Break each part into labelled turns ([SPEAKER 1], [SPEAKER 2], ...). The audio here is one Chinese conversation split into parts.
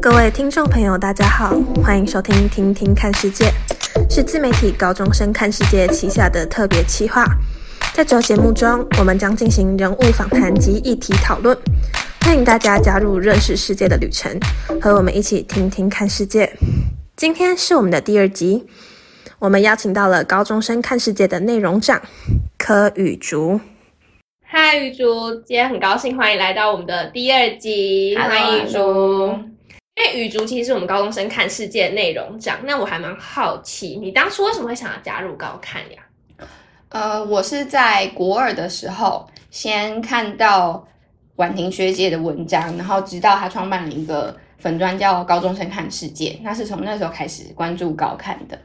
[SPEAKER 1] 各位听众朋友，大家好，欢迎收听《听听看世界》，是自媒体高中生看世界旗下的特别企划。在这节目中，我们将进行人物访谈及议题讨论，欢迎大家加入认识世界的旅程，和我们一起听听看世界。今天是我们的第二集，我们邀请到了高中生看世界的内容长柯雨竹。
[SPEAKER 2] 嗨，雨竹，今天很高兴欢迎来到我们的第二集，欢迎雨竹。因为雨竹其实是我们高中生看世界的内容长，那我还蛮好奇，你当初为什么会想要加入高看呀？
[SPEAKER 3] 呃，我是在国二的时候先看到婉婷学姐的文章，然后直到她创办了一个粉专叫高中生看世界，那是从那时候开始关注高看的。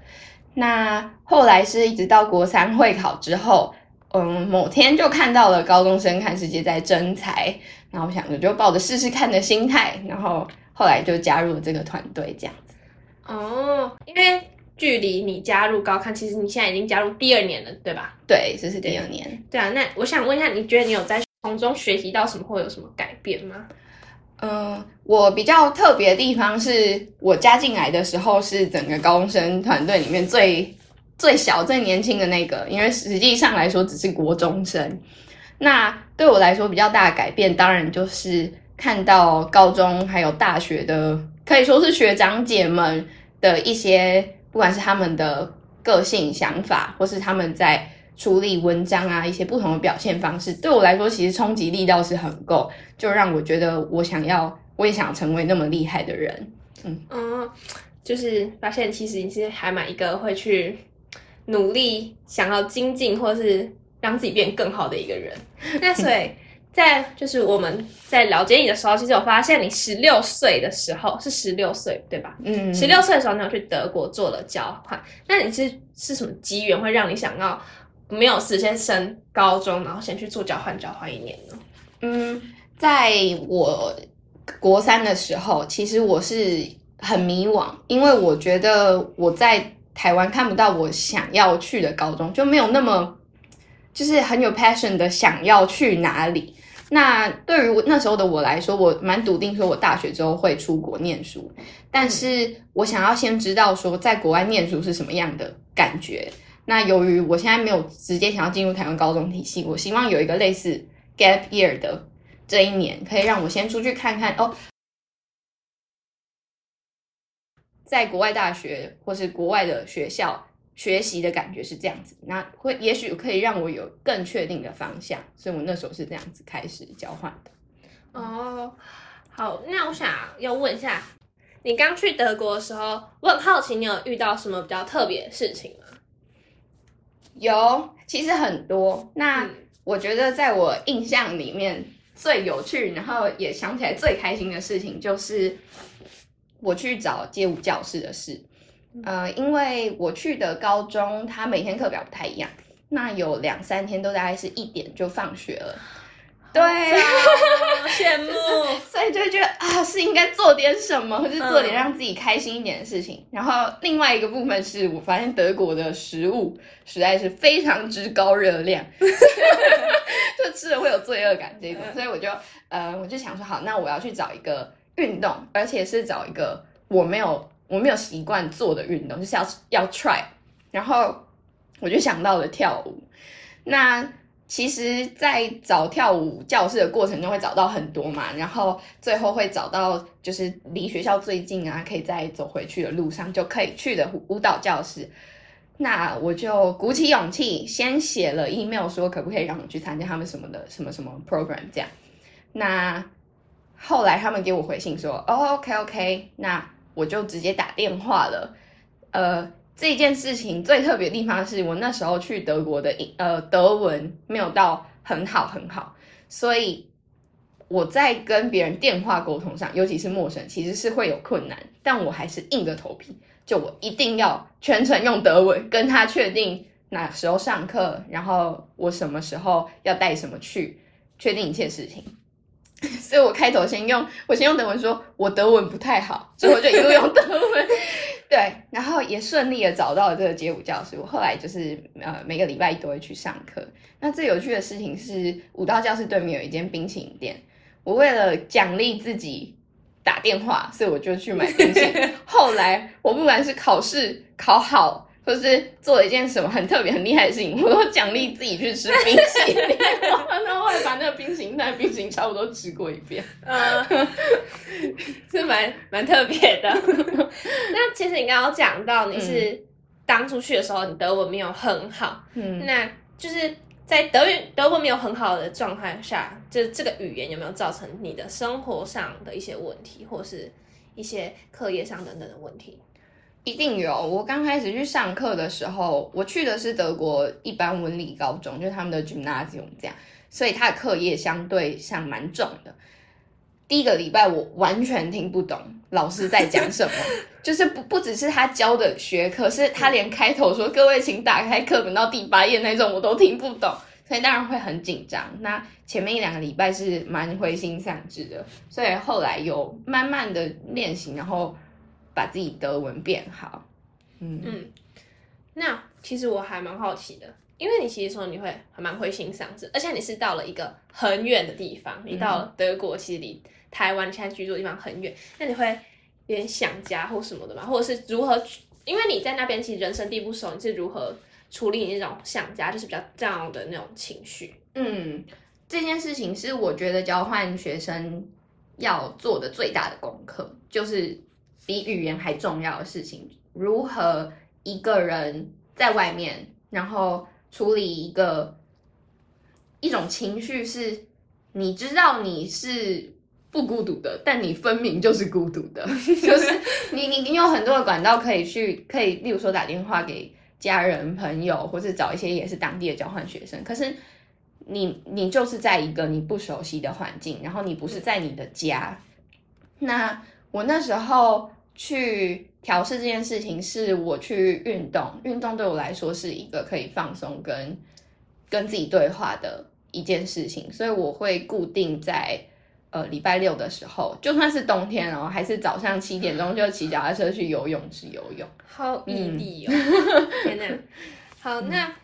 [SPEAKER 3] 那后来是一直到国三会考之后，嗯，某天就看到了高中生看世界在征才，然后我想着就抱着试试看的心态，然后。后来就加入了这个团队，这样子。
[SPEAKER 2] 哦，因为距离你加入高看，其实你现在已经加入第二年了，对吧？
[SPEAKER 3] 对，这是第二年。对，
[SPEAKER 2] 对啊，那我想问一下，你觉得你有在从中学习到什么，或有什么改变吗？
[SPEAKER 3] 嗯、我比较特别的地方是我加进来的时候是整个高中生团队里面最最小、最年轻的那个，因为实际上来说只是国中生。那对我来说比较大的改变，当然就是。看到高中还有大学的，可以说是学长姐们的一些，不管是他们的个性想法，或是他们在处理文章啊，一些不同的表现方式，对我来说其实冲击力倒是很够，就让我觉得我想要，我也想成为那么厉害的人。嗯
[SPEAKER 2] 嗯，就是发现其实你是还蛮一个会去努力想要精进，或是让自己变更好的一个人。那所以。在就是我们在了解你的时候，其实我发现你十六岁的时候是十六岁对吧？嗯，十六岁的时候你有去德国做了交换，那你是是什么机缘会让你想要没有事先升高中，然后先去做交换交换一年呢？
[SPEAKER 3] 嗯，在我国三的时候，其实我是很迷惘，因为我觉得我在台湾看不到我想要去的高中，就没有那么就是很有 passion 的想要去哪里。那对于那时候的我来说，我蛮笃定说，我大学之后会出国念书。但是我想要先知道说，在国外念书是什么样的感觉。那由于我现在没有直接想要进入台湾高中体系，我希望有一个类似 gap year 的这一年，可以让我先出去看看哦，在国外大学或是国外的学校。学习的感觉是这样子，那会也许可以让我有更确定的方向，所以我那时候是这样子开始交换的。
[SPEAKER 2] 哦，好，那我想要问一下，你刚去德国的时候，我很好奇，你有遇到什么比较特别的事情吗？
[SPEAKER 3] 有，其实很多。那我觉得在我印象里面最有趣，然后也想起来最开心的事情，就是我去找街舞教室的事。呃，因为我去的高中，它每天课表不太一样，那有两三天都大概是一点就放学了。对，
[SPEAKER 2] 羡慕，
[SPEAKER 3] 所以就会觉得啊，是应该做点什么，或是做点让自己开心一点的事情。嗯、然后另外一个部分是我发现德国的食物实在是非常之高热量，就吃了会有罪恶感这种，所以我就呃，我就想说，好，那我要去找一个运动，而且是找一个我没有。我没有习惯做的运动，就是要要 try，然后我就想到了跳舞。那其实，在找跳舞教室的过程中，会找到很多嘛，然后最后会找到就是离学校最近啊，可以再走回去的路上就可以去的舞蹈教室。那我就鼓起勇气，先写了 email 说可不可以让我去参加他们什么的什么什么 program 这样。那后来他们给我回信说，哦，OK OK，那。我就直接打电话了，呃，这件事情最特别的地方是我那时候去德国的，呃，德文没有到很好很好，所以我在跟别人电话沟通上，尤其是陌生，其实是会有困难，但我还是硬着头皮，就我一定要全程用德文跟他确定哪时候上课，然后我什么时候要带什么去，确定一切事情。所以我开头先用我先用德文说，我德文不太好，所以我就一路用德文。对，然后也顺利的找到了这个街舞教室。我后来就是呃每个礼拜一都会去上课。那最有趣的事情是，舞蹈教室对面有一间冰淇淋店。我为了奖励自己打电话，所以我就去买冰淇淋。后来我不管是考试考好。就是做了一件什么很特别、很厉害的事情，我都奖励自己去吃冰淇淋，然后后来把那个冰淇淋、那冰淇淋差不多吃过一遍，
[SPEAKER 2] 嗯，是蛮蛮特别的。那其实你刚刚讲到，你是当初去的时候，你德文没有很好，嗯，那就是在德语德文没有很好的状态下，就这个语言有没有造成你的生活上的一些问题，或是一些课业上等等的问题？
[SPEAKER 3] 一定有。我刚开始去上课的时候，我去的是德国一般文理高中，就是他们的 Gymnasium 这样，所以他的课业相对上蛮重的。第一个礼拜我完全听不懂老师在讲什么，就是不不只是他教的学科，是他连开头说“各位请打开课本到第八页”那种我都听不懂，所以当然会很紧张。那前面一两个礼拜是蛮灰心丧志的，所以后来有慢慢的练习，然后。把自己德文变好，嗯嗯，
[SPEAKER 2] 那其实我还蛮好奇的，因为你其实说你会还蛮会欣赏这，而且你是到了一个很远的地方，你到了德国，其实离台湾现在居住的地方很远，那你会有点想家或什么的吗？或者是如何？因为你在那边其实人生地不熟，你是如何处理你那种想家，就是比较 down 的那种情绪？
[SPEAKER 3] 嗯，这件事情是我觉得交换学生要做的最大的功课，就是。比语言还重要的事情，如何一个人在外面，然后处理一个一种情绪，是你知道你是不孤独的，但你分明就是孤独的，就是你你你有很多的管道可以去，可以例如说打电话给家人朋友，或是找一些也是当地的交换学生，可是你你就是在一个你不熟悉的环境，然后你不是在你的家，那我那时候。去调试这件事情，是我去运动。运动对我来说是一个可以放松跟跟自己对话的一件事情，所以我会固定在呃礼拜六的时候，就算是冬天哦，还是早上七点钟就骑脚踏车去游泳池游泳。
[SPEAKER 2] 好毅力哦！嗯、天哪！好，那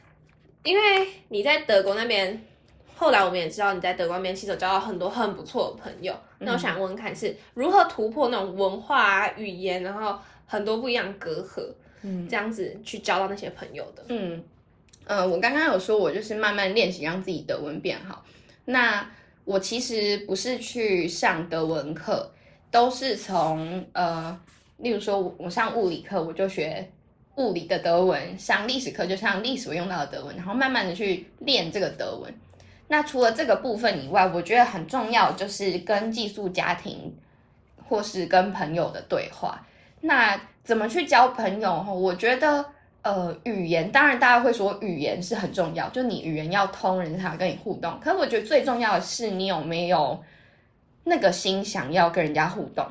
[SPEAKER 2] 因为你在德国那边。后来我们也知道你在德国那边其实有交到很多很不错的朋友。嗯、那我想问问看，是如何突破那种文化啊、语言，然后很多不一样隔阂，嗯，这样子去交到那些朋友的？
[SPEAKER 3] 嗯，呃，我刚刚有说，我就是慢慢练习让自己德文变好。那我其实不是去上德文课，都是从呃，例如说我上物理课，我就学物理的德文；上历史课就上历史我用到的德文，然后慢慢的去练这个德文。那除了这个部分以外，我觉得很重要就是跟寄宿家庭或是跟朋友的对话。那怎么去交朋友？我觉得，呃，语言当然大家会说语言是很重要，就你语言要通，人才跟你互动。可是我觉得最重要的是你有没有那个心想要跟人家互动。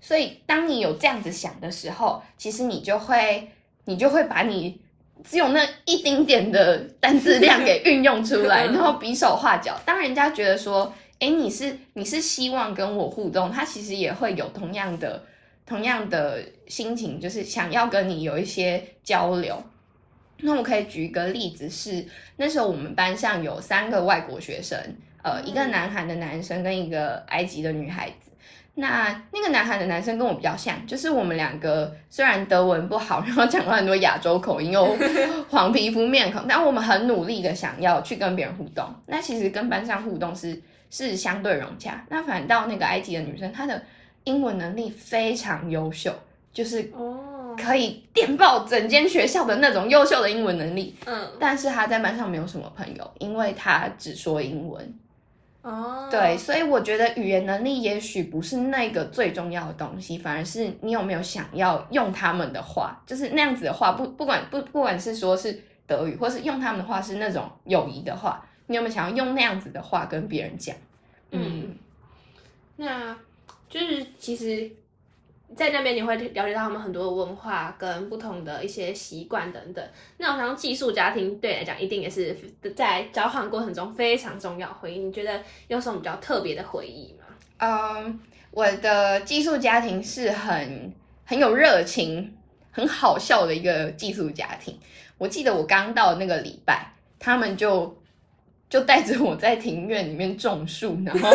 [SPEAKER 3] 所以当你有这样子想的时候，其实你就会，你就会把你。只有那一丁点的单字量给运用出来，然后比手画脚。当人家觉得说，诶，你是你是希望跟我互动，他其实也会有同样的同样的心情，就是想要跟你有一些交流。那我可以举一个例子是，那时候我们班上有三个外国学生，呃，一个南韩的男生跟一个埃及的女孩子。那那个男孩的男生跟我比较像，就是我们两个虽然德文不好，然后讲了很多亚洲口音，又 黄皮肤面孔，但我们很努力的想要去跟别人互动。那其实跟班上互动是是相对融洽。那反倒那个埃及的女生，她的英文能力非常优秀，就是可以电报整间学校的那种优秀的英文能力。嗯，但是她在班上没有什么朋友，因为她只说英文。哦，oh. 对，所以我觉得语言能力也许不是那个最重要的东西，反而是你有没有想要用他们的话，就是那样子的话，不不管不不管是说是德语，或是用他们的话是那种友谊的话，你有没有想要用那样子的话跟别人讲？嗯，
[SPEAKER 2] 嗯，那就是其实。在那边你会了解到他们很多的文化跟不同的一些习惯等等。那我想说寄宿家庭对你来讲一定也是在交换过程中非常重要回忆。你觉得有什么比较特别的回忆吗？
[SPEAKER 3] 嗯，我的寄宿家庭是很很有热情、很好笑的一个寄宿家庭。我记得我刚到那个礼拜，他们就就带着我在庭院里面种树，然后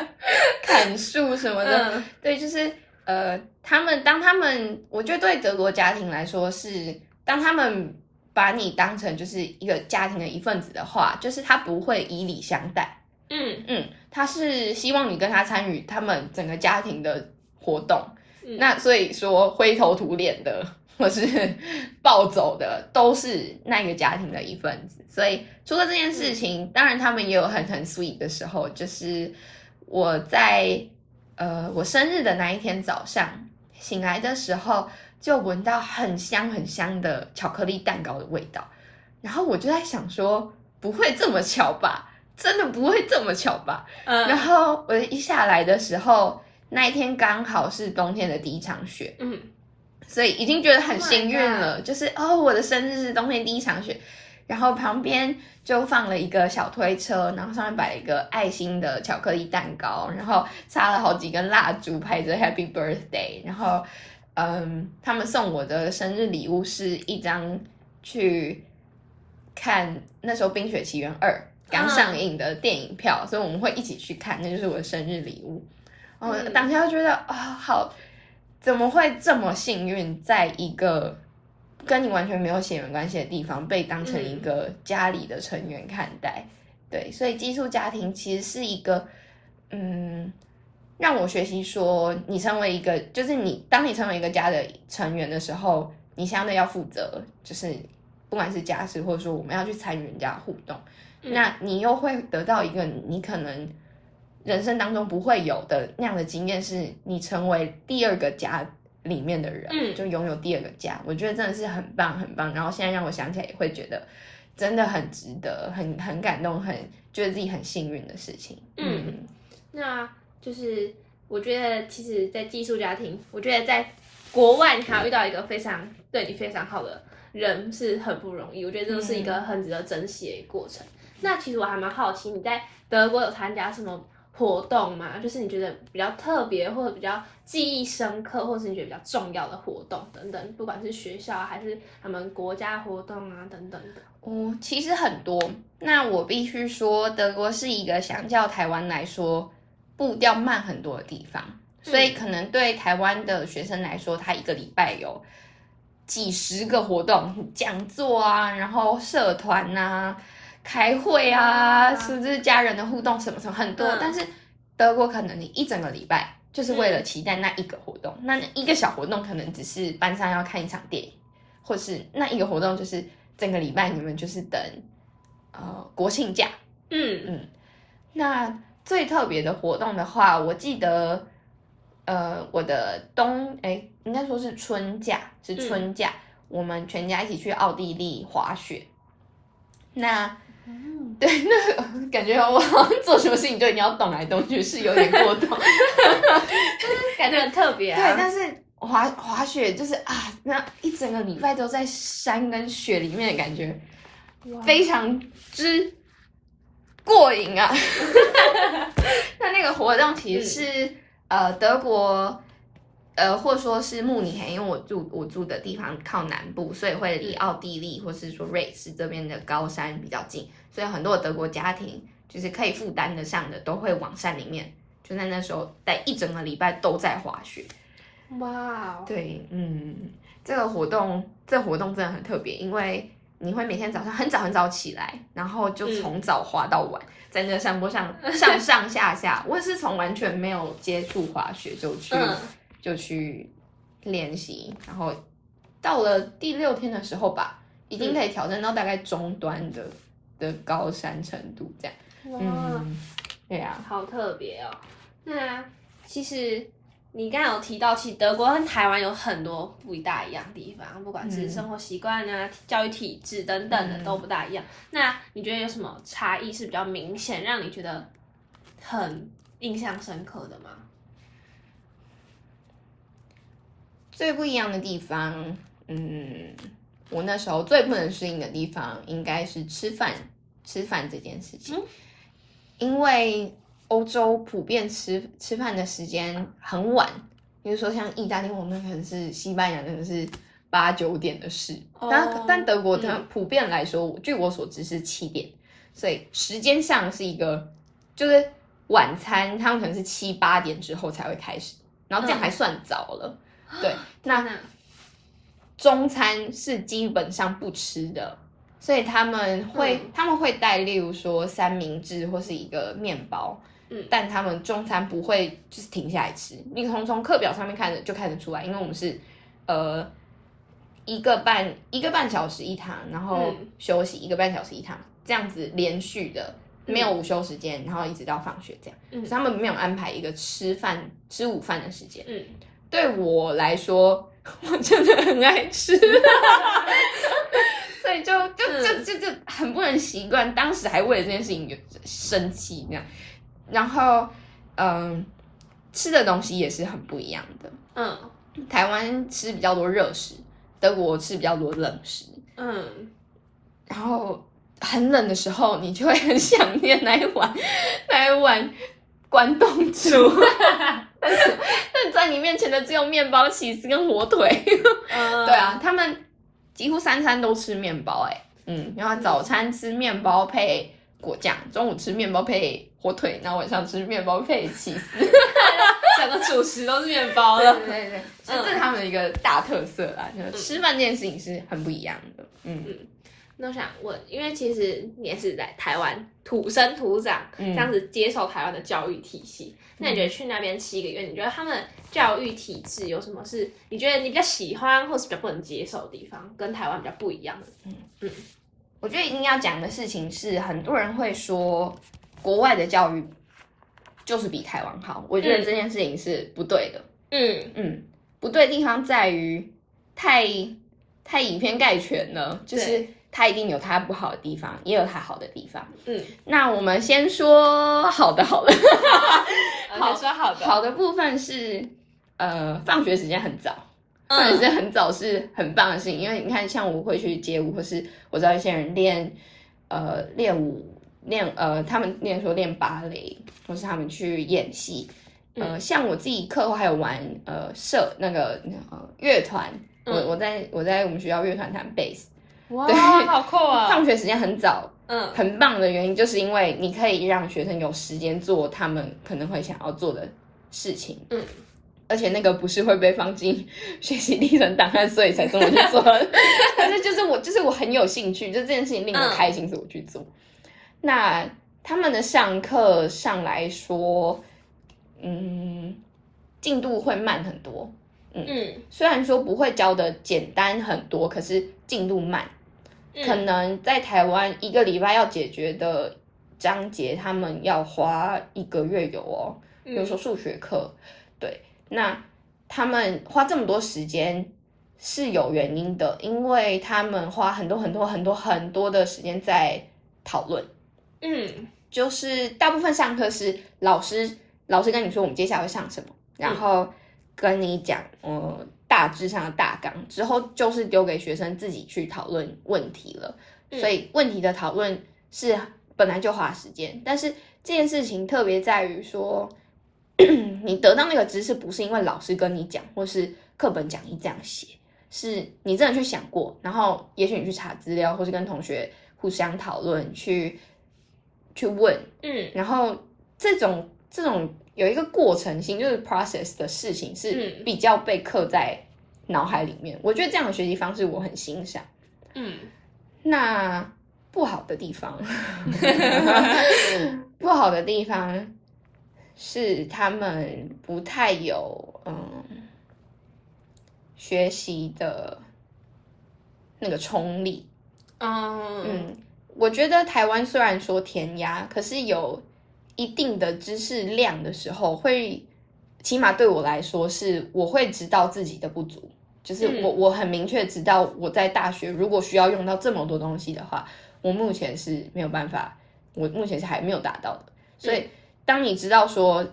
[SPEAKER 3] 砍树什么的。嗯、对，就是呃，他们当他们，我觉得对德国家庭来说是，当他们把你当成就是一个家庭的一份子的话，就是他不会以礼相待。嗯嗯，他是希望你跟他参与他们整个家庭的活动，嗯、那所以说灰头土脸的或是暴走的都是那个家庭的一份子。所以除了这件事情，嗯、当然他们也有很很 sweet 的时候，就是我在呃我生日的那一天早上醒来的时候，就闻到很香很香的巧克力蛋糕的味道，然后我就在想说，不会这么巧吧？真的不会这么巧吧？嗯，然后我一下来的时候，那一天刚好是冬天的第一场雪，嗯，所以已经觉得很幸运了。Oh、就是哦，我的生日是冬天第一场雪，然后旁边就放了一个小推车，然后上面摆了一个爱心的巧克力蛋糕，然后插了好几根蜡烛，拍着 Happy Birthday。然后，嗯，他们送我的生日礼物是一张去看那时候《冰雪奇缘二》。刚上映的电影票，所以我们会一起去看，那就是我的生日礼物。然后当时就觉得啊、哦，好，怎么会这么幸运，在一个跟你完全没有血缘关系的地方，被当成一个家里的成员看待？嗯、对，所以寄宿家庭其实是一个，嗯，让我学习说，你成为一个，就是你当你成为一个家的成员的时候，你相对要负责，就是不管是家事，或者说我们要去参与人家互动。那你又会得到一个你可能人生当中不会有的那样的经验，是你成为第二个家里面的人，嗯，就拥有第二个家。我觉得真的是很棒很棒。然后现在让我想起来，也会觉得真的很值得，很很感动，很觉得自己很幸运的事情。嗯，嗯，
[SPEAKER 2] 那就是我觉得，其实，在寄宿家庭，我觉得在国外还要遇到一个非常对你非常好的人是很不容易。我觉得这是一个很值得珍惜的过程。那其实我还蛮好奇，你在德国有参加什么活动吗？就是你觉得比较特别，或者比较记忆深刻，或者是你觉得比较重要的活动等等，不管是学校还是他们国家活动啊等等的。
[SPEAKER 3] 哦，其实很多。那我必须说，德国是一个相较台湾来说步调慢很多的地方，所以可能对台湾的学生来说，他一个礼拜有几十个活动、讲座啊，然后社团啊。开会啊，甚至家人的互动什么什么很多，嗯、但是德国可能你一整个礼拜就是为了期待那一个活动，嗯、那一个小活动可能只是班上要看一场电影，或是那一个活动就是整个礼拜你们就是等呃国庆假，嗯。嗯。那最特别的活动的话，我记得呃我的冬哎应该说是春假是春假，嗯、我们全家一起去奥地利滑雪，那。嗯、对，那感觉我好像做什么事情就一定要动来动去，是有点过动，
[SPEAKER 2] 感觉很特别、啊。
[SPEAKER 3] 对，但是滑滑雪就是啊，那一整个礼拜都在山跟雪里面的感觉，非常之过瘾啊！那那个活动其实是、嗯、呃德国。呃，或者说是慕尼黑，因为我住我住的地方靠南部，所以会离奥地利或是说瑞士这边的高山比较近，所以很多德国家庭就是可以负担得上的，都会往山里面，就在那时候待一整个礼拜都在滑雪。哇 Wow，对，嗯，这个活动，这个活动真的很特别，因为你会每天早上很早很早起来，然后就从早滑到晚，嗯、在那个山坡上 上上下下，我也是从完全没有接触滑雪就去。嗯就去练习，然后到了第六天的时候吧，已经可以挑战到大概中端的的高山程度，这样。哇，嗯、对呀、啊，
[SPEAKER 2] 好特别哦。那其实你刚刚有提到，其实德国跟台湾有很多不一大一样的地方，不管是生活习惯啊、嗯、教育体制等等的都不大一样。那你觉得有什么差异是比较明显，让你觉得很印象深刻的吗？
[SPEAKER 3] 最不一样的地方，嗯，我那时候最不能适应的地方，应该是吃饭，吃饭这件事情。嗯、因为欧洲普遍吃吃饭的时间很晚，比如说像意大利，我们可能是西班牙，可能是八九点的事。Oh, 但但德国，它普遍来说，嗯、据我所知是七点，所以时间上是一个，就是晚餐他们可能是七八点之后才会开始，然后这样还算早了。嗯、对，那中餐是基本上不吃的。所以他们会、嗯、他们会带，例如说三明治或是一个面包，嗯，但他们中餐不会就是停下来吃。你从从课表上面看着就看得出来，因为我们是呃一个半一个半小时一堂，然后休息一个半小时一堂，这样子连续的没有午休时间，然后一直到放学这样。嗯，所以他们没有安排一个吃饭吃午饭的时间。嗯，对我来说，我真的很爱吃。所以就就就就就很不能习惯，当时还为了这件事情就生气那样，然后嗯，吃的东西也是很不一样的。嗯，台湾吃比较多热食，德国吃比较多冷食。嗯，然后很冷的时候，你就会很想念那一碗那一碗关东煮，但是但在你面前的只有面包、起司跟火腿。嗯，对啊，他们。几乎三餐都吃面包，欸，哎，嗯，然后早餐吃面包配果酱，中午吃面包配火腿，然后晚上吃面包配起司，整个主食都是面包了。对对对，这是他们的一个大特色啦，嗯，就是吃饭这件事情是很不一样的。嗯。嗯
[SPEAKER 2] 那我想问，因为其实你也是在台湾土生土长，嗯、这样子接受台湾的教育体系，嗯、那你觉得去那边七个月，你觉得他们教育体制有什么是你觉得你比较喜欢，或是比较不能接受的地方，跟台湾比较不一样的？嗯嗯，
[SPEAKER 3] 我觉得一定要讲的事情是，很多人会说国外的教育就是比台湾好，我觉得这件事情是不对的。嗯嗯，不对的地方在于太太以偏概全了，就是。它一定有它不好的地方，也有它好的地方。嗯，那我们先说好的好了。
[SPEAKER 2] 好，说好的。
[SPEAKER 3] 好的部分是，呃，放学时间很早，放学时间很早是很棒的事情。嗯、因为你看，像我会去街舞，或是我知道一些人练，呃，练舞，练呃，他们练说练芭蕾，或是他们去演戏。呃，嗯、像我自己课后还有玩呃社那个呃乐团，我我在我在我们学校乐团弹贝斯。
[SPEAKER 2] 哇，对。好酷啊！
[SPEAKER 3] 放学时间很早，嗯，很棒的原因就是因为你可以让学生有时间做他们可能会想要做的事情，嗯，而且那个不是会被放进学习历程档案，所以才这么去做，但是就是我就是我很有兴趣，就这件事情令我开心，所以我去做。嗯、那他们的上课上来说，嗯，进度会慢很多，嗯，嗯。虽然说不会教的简单很多，可是进度慢。可能在台湾一个礼拜要解决的章节，他们要花一个月有哦。比如说数学课，对，那他们花这么多时间是有原因的，因为他们花很多很多很多很多的时间在讨论。嗯，就是大部分上课是老师老师跟你说我们接下来会上什么，然后跟你讲，嗯。大致上的大纲之后，就是丢给学生自己去讨论问题了。嗯、所以问题的讨论是本来就花时间，但是这件事情特别在于说，你得到那个知识不是因为老师跟你讲，或是课本讲义这样写，是你真的去想过，然后也许你去查资料，或是跟同学互相讨论，去去问，嗯，然后这种这种。有一个过程性，就是 process 的事情是比较被刻在脑海里面。嗯、我觉得这样的学习方式我很欣赏。嗯，那不好的地方，不好的地方是他们不太有嗯学习的那个冲力。嗯嗯，我觉得台湾虽然说填鸭，可是有。一定的知识量的时候，会起码对我来说是，我会知道自己的不足，就是我我很明确知道我在大学如果需要用到这么多东西的话，我目前是没有办法，我目前是还没有达到的。所以当你知道说，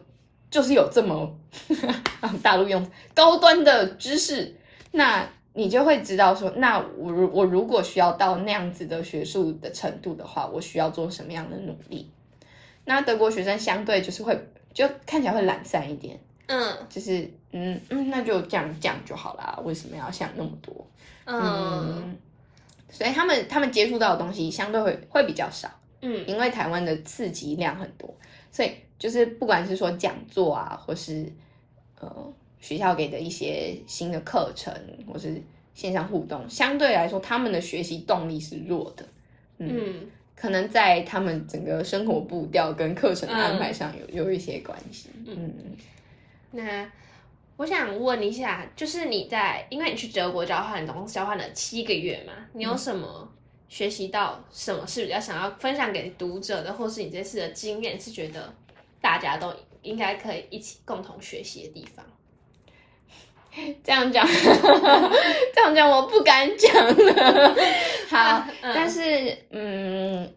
[SPEAKER 3] 就是有这么 大陆用高端的知识，那你就会知道说，那我如我如果需要到那样子的学术的程度的话，我需要做什么样的努力。那德国学生相对就是会就看起来会懒散一点，
[SPEAKER 2] 嗯，
[SPEAKER 3] 就是嗯嗯，那就这样这样就好啦，为什么要想那么多？
[SPEAKER 2] 嗯，
[SPEAKER 3] 嗯，所以他们他们接触到的东西相对会会比较少，
[SPEAKER 2] 嗯，
[SPEAKER 3] 因为台湾的刺激量很多，所以就是不管是说讲座啊，或是呃学校给的一些新的课程，或是线上互动，相对来说他们的学习动力是弱的，嗯，
[SPEAKER 2] 嗯。
[SPEAKER 3] 可能在他们整个生活步调跟课程安排上有、嗯、有一些关系，嗯，
[SPEAKER 2] 那。我想问一下，就是你在，因为你去德国交换，总共交换了七个月嘛，你有什么学习到什么是比较想要分享给读者的，或是你这次的经验是觉得大家都应该可以一起共同学习的地方？
[SPEAKER 3] 这样讲，这样讲我不敢讲了。好，嗯、但是嗯，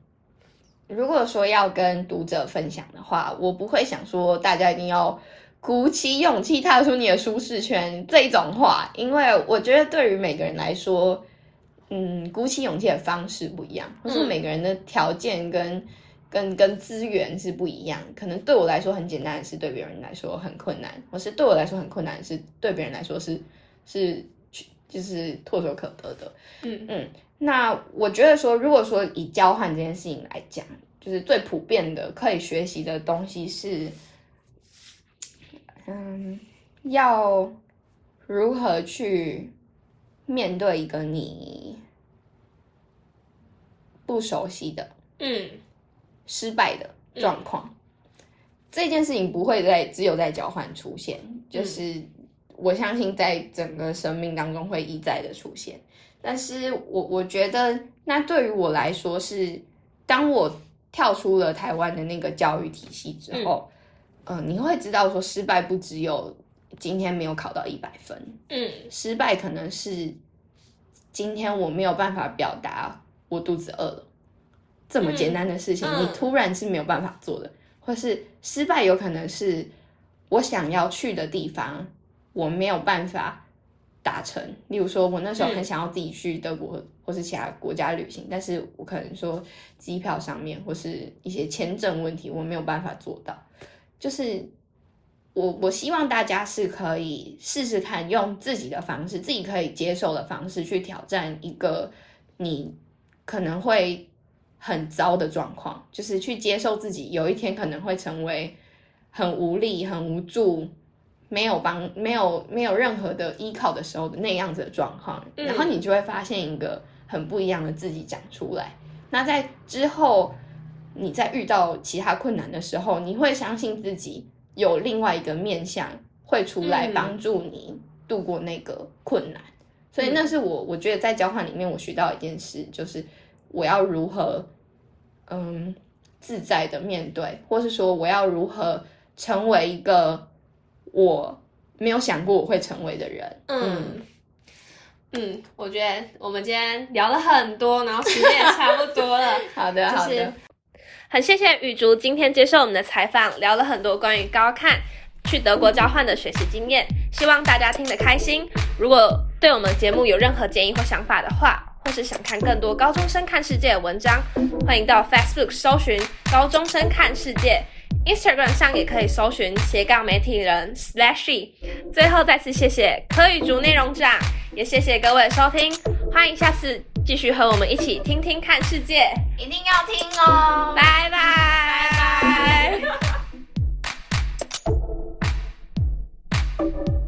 [SPEAKER 3] 如果说要跟读者分享的话，我不会想说大家一定要。鼓起勇气踏出你的舒适圈这种话，因为我觉得对于每个人来说，嗯，鼓起勇气的方式不一样，或是每个人的条件跟、嗯、跟跟资源是不一样。可能对我来说很简单的事，对别人来说很困难；或是对我来说很困难的事，对别人来说是是就是唾手可得的。嗯嗯，那我觉得说，如果说以交换这件事情来讲，就是最普遍的可以学习的东西是。嗯，要如何去面对一个你不熟悉的、嗯，失败的状况？嗯、这件事情不会在只有在交换出现，就是我相信在整个生命当中会一再的出现。但是我我觉得，那对于我来说是，当我跳出了台湾的那个教育体系之后。嗯嗯，你会知道说失败不只有今天没有考到一百分，嗯，失败可能是今天我没有办法表达我肚子饿了，这么简单的事情，你突然是没有办法做的，嗯，或是失败有可能是我想要去的地方我没有办法达成。例如说，我那时候很想要自己去德国或是其他国家旅行，但是我可能说机票上面或是一些签证问题，我没有办法做到。就是我，我希望大家是可以试试看，用自己的方式，自己可以接受的方式去挑战一个你可能会很糟的状况，就是去接受自己有一天可能会成为很无力、很无助、没有帮、没有没有任何的依靠的时候的那样子的状况，然后你就会发现一个很不一样的自己长出来。那在之后。你在遇到其他困难的时候，你会相信自己有另外一个面向会出来帮助你度过那个困难。嗯、所以那是我我觉得在交换里面我学到一件事，就是我要如何嗯自在的面对，或是说我要如何成为一个我没有想过我会成为的人。嗯
[SPEAKER 2] 嗯，我觉得我们今天聊了很多，然后时间也差不多了。
[SPEAKER 3] 好的，好的。
[SPEAKER 2] 很谢谢雨竹今天接受我们的采访，聊了很多关于高看去德国交换的学习经验，希望大家听得开心。如果对我们节目有任何建议或想法的话，或是想看更多高中生看世界的文章，欢迎到 Facebook 搜寻“高中生看世界 ”，Instagram 上也可以搜寻斜杠媒体人 Slashy。最后再次谢谢柯雨竹内容长，也谢谢各位收听，欢迎下次。继续和我们一起听听看世界，
[SPEAKER 3] 一定要听哦。
[SPEAKER 2] 拜拜。